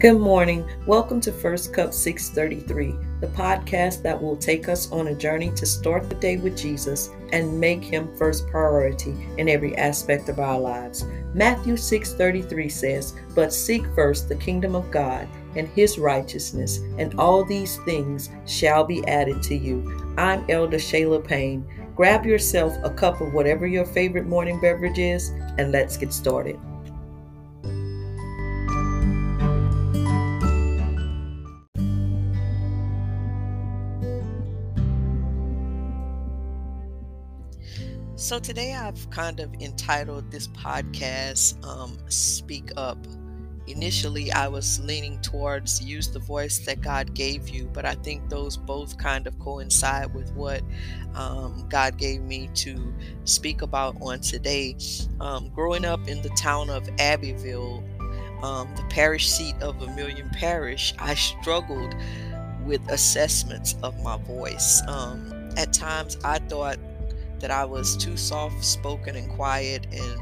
Good morning. Welcome to First Cup 633, the podcast that will take us on a journey to start the day with Jesus and make him first priority in every aspect of our lives. Matthew 6:33 says, "But seek first the kingdom of God and his righteousness, and all these things shall be added to you." I'm Elder Shayla Payne. Grab yourself a cup of whatever your favorite morning beverage is and let's get started. So today I've kind of entitled this podcast um, Speak Up. Initially, I was leaning towards use the voice that God gave you, but I think those both kind of coincide with what um, God gave me to speak about on today. Um, growing up in the town of Abbeville, um, the parish seat of Vermilion Parish, I struggled with assessments of my voice. Um, at times, I thought that I was too soft spoken and quiet. And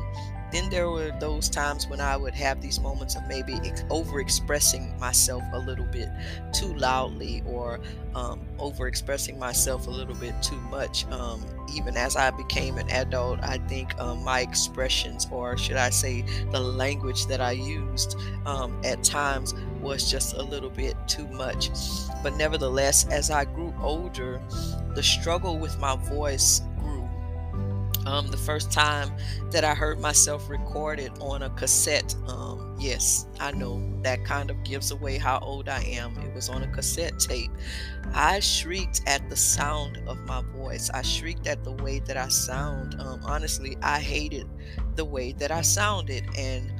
then there were those times when I would have these moments of maybe over expressing myself a little bit too loudly or um, over expressing myself a little bit too much. Um, even as I became an adult, I think um, my expressions, or should I say, the language that I used um, at times was just a little bit too much. But nevertheless, as I grew older, the struggle with my voice um, the first time that I heard myself recorded on a cassette. Um, yes, I know that kind of gives away how old I am. It was on a cassette tape. I shrieked at the sound of my voice. I shrieked at the way that I sound. Um, honestly, I hated the way that I sounded. And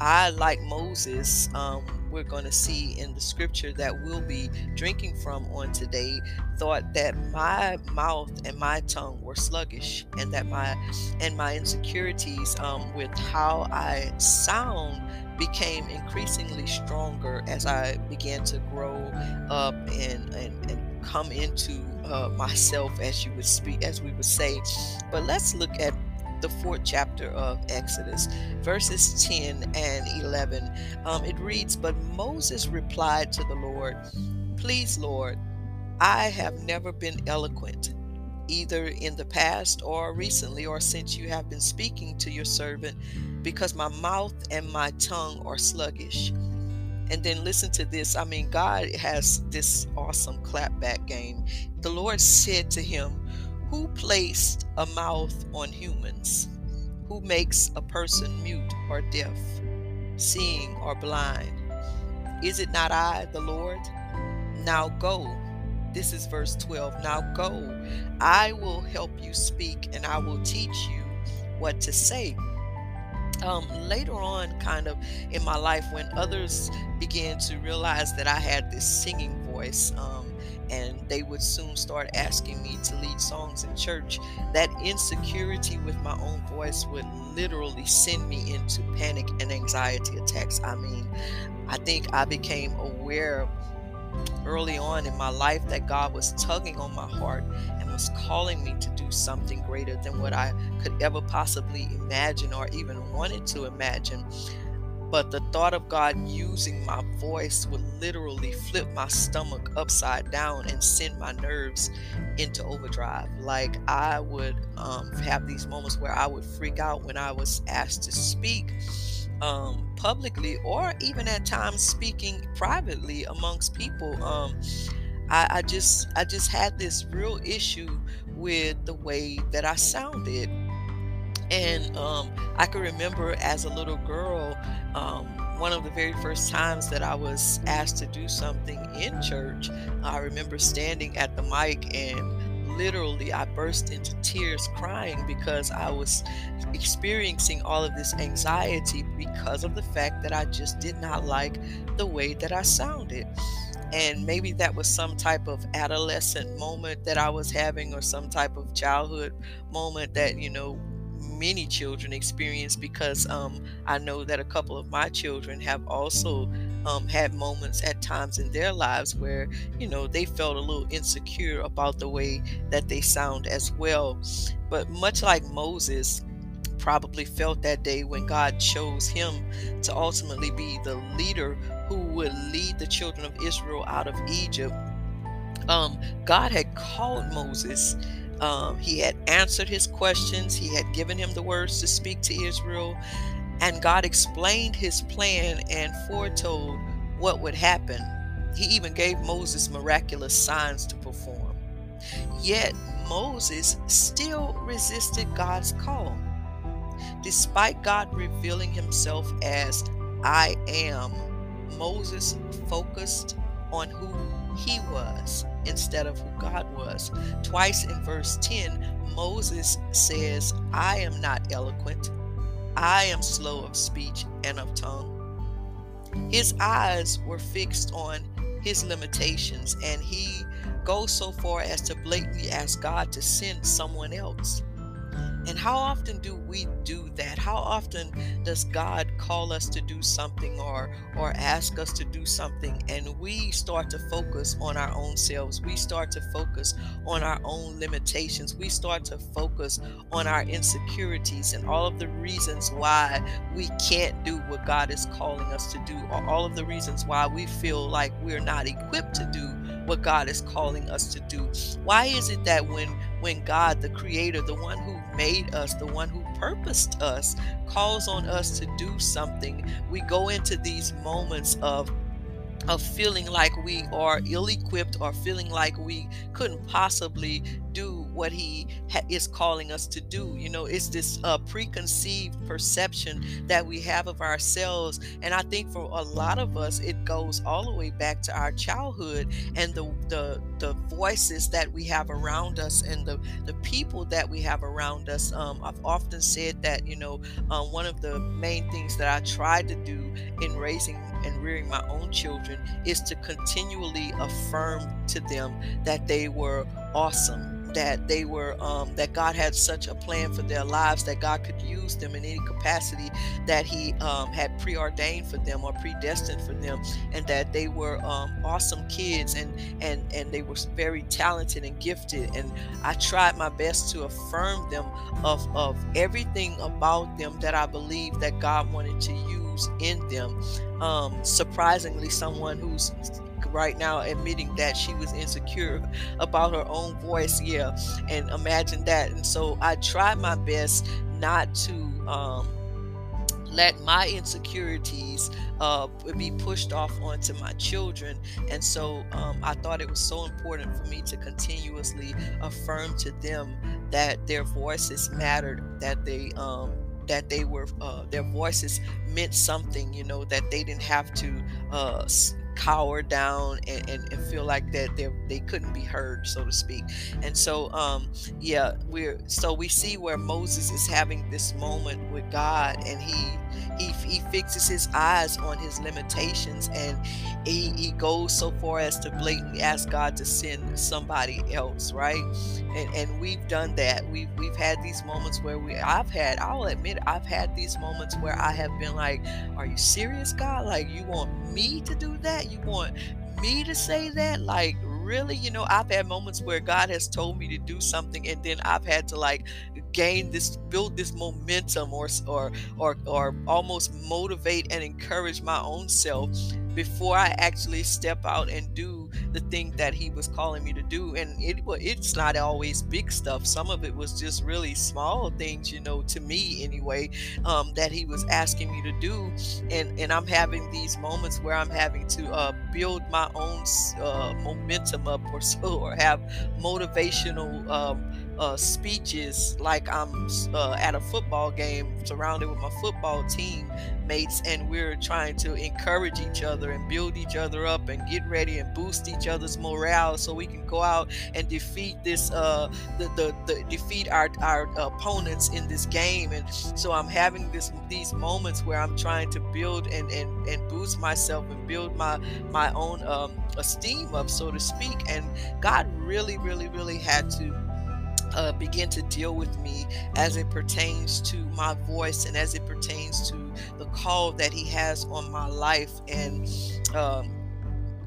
I, like Moses, um, we're going to see in the scripture that we'll be drinking from on today thought that my mouth and my tongue were sluggish and that my and my insecurities um, with how i sound became increasingly stronger as i began to grow up and and, and come into uh, myself as you would speak as we would say. But let's look at the fourth chapter of Exodus, verses 10 and 11. Um, it reads, But Moses replied to the Lord, Please, Lord, I have never been eloquent, either in the past or recently, or since you have been speaking to your servant, because my mouth and my tongue are sluggish. And then listen to this. I mean, God has this awesome clapback game. The Lord said to him, who placed a mouth on humans? Who makes a person mute or deaf, seeing or blind? Is it not I, the Lord? Now go. This is verse 12. Now go. I will help you speak and I will teach you what to say. Um, later on, kind of in my life, when others began to realize that I had this singing voice, um, and they would soon start asking me to lead songs in church. That insecurity with my own voice would literally send me into panic and anxiety attacks. I mean, I think I became aware early on in my life that God was tugging on my heart and was calling me to do something greater than what I could ever possibly imagine or even wanted to imagine. But the thought of God using my voice would literally flip my stomach upside down and send my nerves into overdrive. Like I would um, have these moments where I would freak out when I was asked to speak um, publicly or even at times speaking privately amongst people. Um, I, I just I just had this real issue with the way that I sounded and um, I can remember as a little girl, um, one of the very first times that I was asked to do something in church, I remember standing at the mic and literally I burst into tears crying because I was experiencing all of this anxiety because of the fact that I just did not like the way that I sounded. And maybe that was some type of adolescent moment that I was having or some type of childhood moment that you know many children experience because um, I know that a couple of my children have also um, had moments at times in their lives where, you know, they felt a little insecure about the way that they sound as well. But much like Moses, probably felt that day when God chose him to ultimately be the leader who would lead the children of Israel out of Egypt. Um, God had called Moses. Um, he had answered his questions. He had given him the words to speak to Israel. And God explained his plan and foretold what would happen. He even gave Moses miraculous signs to perform. Yet Moses still resisted God's call. Despite God revealing himself as I am, Moses focused on who he was instead of who God was. Twice in verse 10, Moses says, I am not eloquent, I am slow of speech and of tongue. His eyes were fixed on his limitations, and he goes so far as to blatantly ask God to send someone else. And how often do we do that? How often does God call us to do something or or ask us to do something and we start to focus on our own selves. We start to focus on our own limitations. We start to focus on our insecurities and all of the reasons why we can't do what God is calling us to do or all of the reasons why we feel like we're not equipped to do what God is calling us to do. Why is it that when when God, the creator, the one who made us, the one who purposed us, calls on us to do something, we go into these moments of of feeling like we are ill equipped or feeling like we couldn't possibly do what he ha- is calling us to do. You know, it's this uh, preconceived perception that we have of ourselves. And I think for a lot of us, it goes all the way back to our childhood and the, the, the voices that we have around us and the, the people that we have around us. Um, I've often said that, you know, uh, one of the main things that I tried to do in raising and rearing my own children is to continually affirm to them that they were awesome that they were um, that God had such a plan for their lives that God could use them in any capacity that He um, had preordained for them or predestined for them, and that they were um, awesome kids and and and they were very talented and gifted. And I tried my best to affirm them of of everything about them that I believe that God wanted to use in them. Um, surprisingly, someone who's right now admitting that she was insecure about her own voice. Yeah, and imagine that. And so I tried my best not to um, let my insecurities uh, be pushed off onto my children. And so um, I thought it was so important for me to continuously affirm to them that their voices mattered, that they um, that they were uh, their voices meant something. You know that they didn't have to uh, cower down and, and, and feel like that they they couldn't be heard, so to speak. And so, um, yeah, we're so we see where Moses is having this moment with God, and he he he fixes his eyes on his limitations, and he he goes so far as to blatantly ask God to send somebody else, right? And and we've done that. We've we've had these moments where we I've had I'll admit I've had these moments where I have been like, "Are you serious, God? Like you want me to do that?" You want me to say that? Like, really? You know, I've had moments where God has told me to do something, and then I've had to like gain this, build this momentum, or or or or almost motivate and encourage my own self before I actually step out and do the thing that he was calling me to do. And it it's not always big stuff. Some of it was just really small things, you know, to me anyway, um, that he was asking me to do. And and I'm having these moments where I'm having to uh, build my own uh, momentum up or so, or have motivational. Um, uh, speeches like I'm uh, at a football game surrounded with my football team mates and we're trying to encourage each other and build each other up and get ready and boost each other's morale so we can go out and defeat this uh the, the, the defeat our our opponents in this game. And so I'm having this these moments where I'm trying to build and and, and boost myself and build my my own um, esteem up so to speak. And God really really really had to uh, begin to deal with me as it pertains to my voice and as it pertains to the call that He has on my life. And um,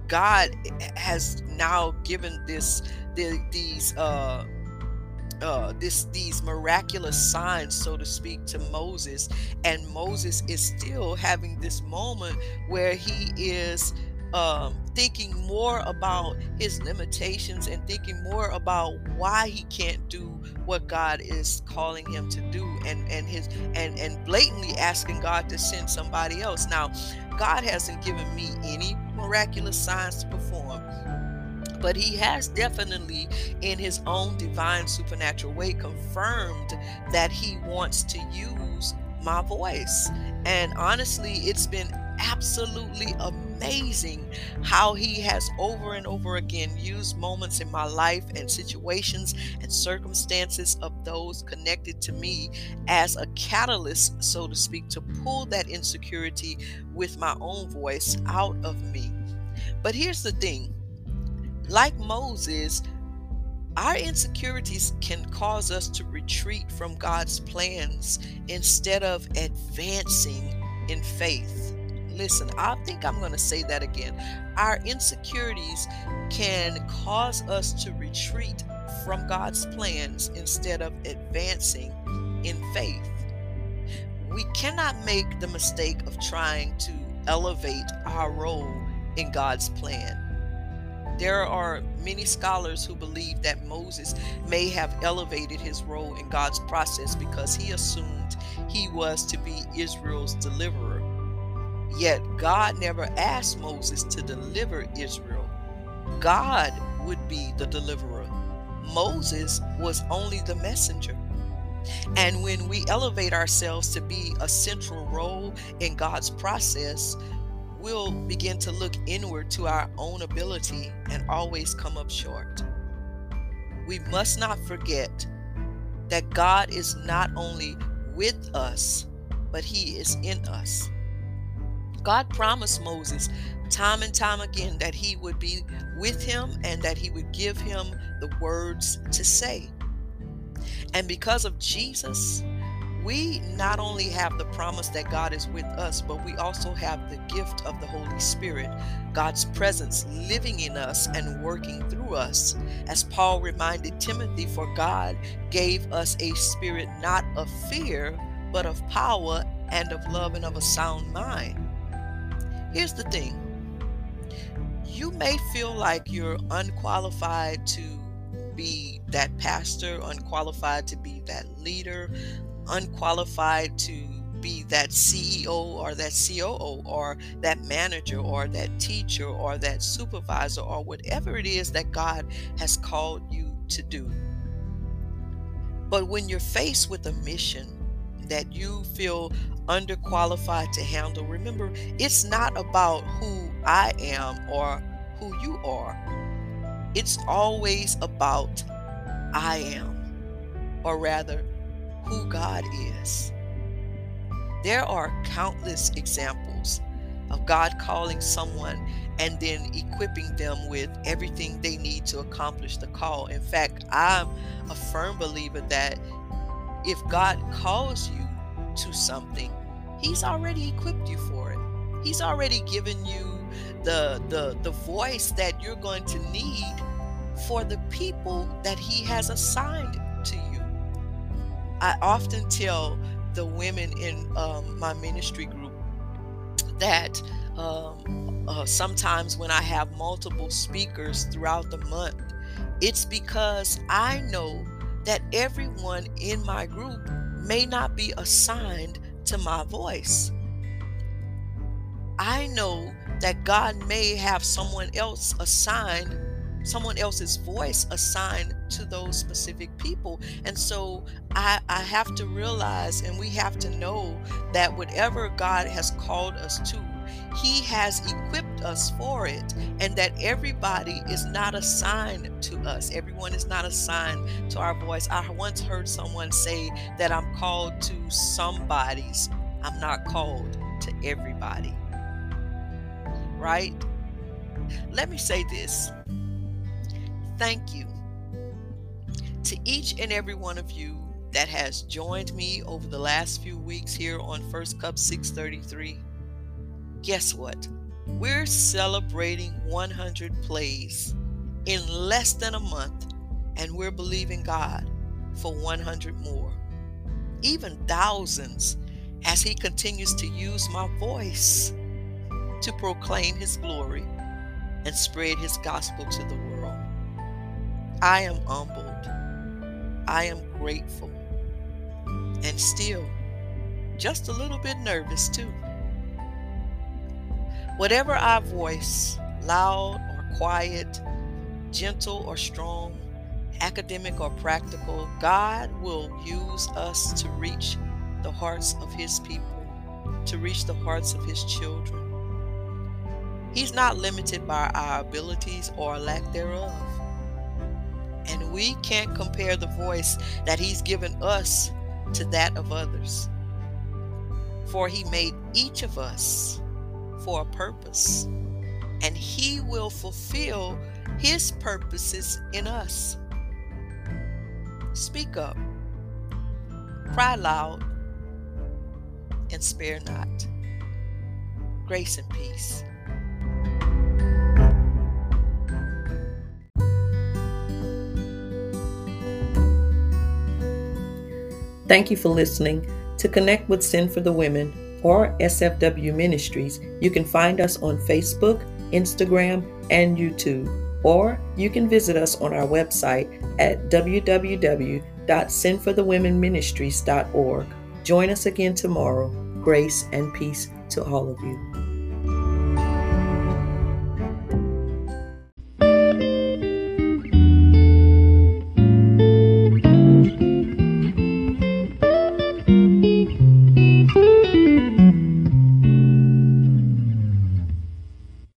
God has now given this the, these. Uh, uh, this these miraculous signs, so to speak, to Moses, and Moses is still having this moment where he is um, thinking more about his limitations and thinking more about why he can't do what God is calling him to do, and and his and and blatantly asking God to send somebody else. Now, God hasn't given me any miraculous signs to perform but he has definitely, in his own divine supernatural way, confirmed that he wants to use my voice. And honestly, it's been absolutely amazing how he has over and over again used moments in my life and situations and circumstances of those connected to me as a catalyst, so to speak, to pull that insecurity with my own voice out of me. But here's the thing like Moses, our insecurities can cause us to retreat from God's plans instead of advancing in faith. Listen, I think I'm going to say that again. Our insecurities can cause us to retreat from God's plans instead of advancing in faith. We cannot make the mistake of trying to elevate our role in God's plan. There are many scholars who believe that Moses may have elevated his role in God's process because he assumed he was to be Israel's deliverer. Yet God never asked Moses to deliver Israel. God would be the deliverer. Moses was only the messenger. And when we elevate ourselves to be a central role in God's process, we'll begin to look inward to our own ability and always come up short. We must not forget that God is not only with us, but He is in us. God promised Moses time and time again that He would be with him and that He would give him the words to say. And because of Jesus, we not only have the promise that God is with us, but we also have the gift of the Holy Spirit, God's presence living in us and working through us. As Paul reminded Timothy, for God gave us a spirit not of fear, but of power and of love and of a sound mind. Here's the thing you may feel like you're unqualified to be that pastor, unqualified to be that leader, unqualified to be that CEO or that COO or that manager or that teacher or that supervisor or whatever it is that God has called you to do. But when you're faced with a mission that you feel underqualified to handle, remember, it's not about who I am or who you are. It's always about I am, or rather, who God is. There are countless examples of God calling someone and then equipping them with everything they need to accomplish the call. In fact, I'm a firm believer that if God calls you to something, He's already equipped you for it. He's already given you the the the voice that you're going to need for the people that he has assigned to you. I often tell the women in um, my ministry group that um, uh, sometimes when I have multiple speakers throughout the month, it's because I know that everyone in my group may not be assigned to my voice. I know that God may have someone else assigned someone else's voice assigned to those specific people. And so I, I have to realize and we have to know that whatever God has called us to, He has equipped us for it, and that everybody is not assigned to us. Everyone is not assigned to our voice. I once heard someone say that I'm called to somebody's, I'm not called to everybody. Right? Let me say this thank you to each and every one of you that has joined me over the last few weeks here on First Cup 633. Guess what? We're celebrating 100 plays in less than a month, and we're believing God for 100 more, even thousands, as He continues to use my voice to proclaim His glory and spread His gospel to the world. I am humbled. I am grateful. And still, just a little bit nervous too. Whatever our voice, loud or quiet, gentle or strong, academic or practical, God will use us to reach the hearts of His people, to reach the hearts of His children. He's not limited by our abilities or lack thereof. And we can't compare the voice that He's given us to that of others. For He made each of us for a purpose, and He will fulfill His purposes in us. Speak up, cry loud, and spare not. Grace and peace. Thank you for listening. To connect with Send Forth the Women or SFW Ministries, you can find us on Facebook, Instagram, and YouTube, or you can visit us on our website at www.sendforthewomenministries.org. Join us again tomorrow. Grace and peace to all of you.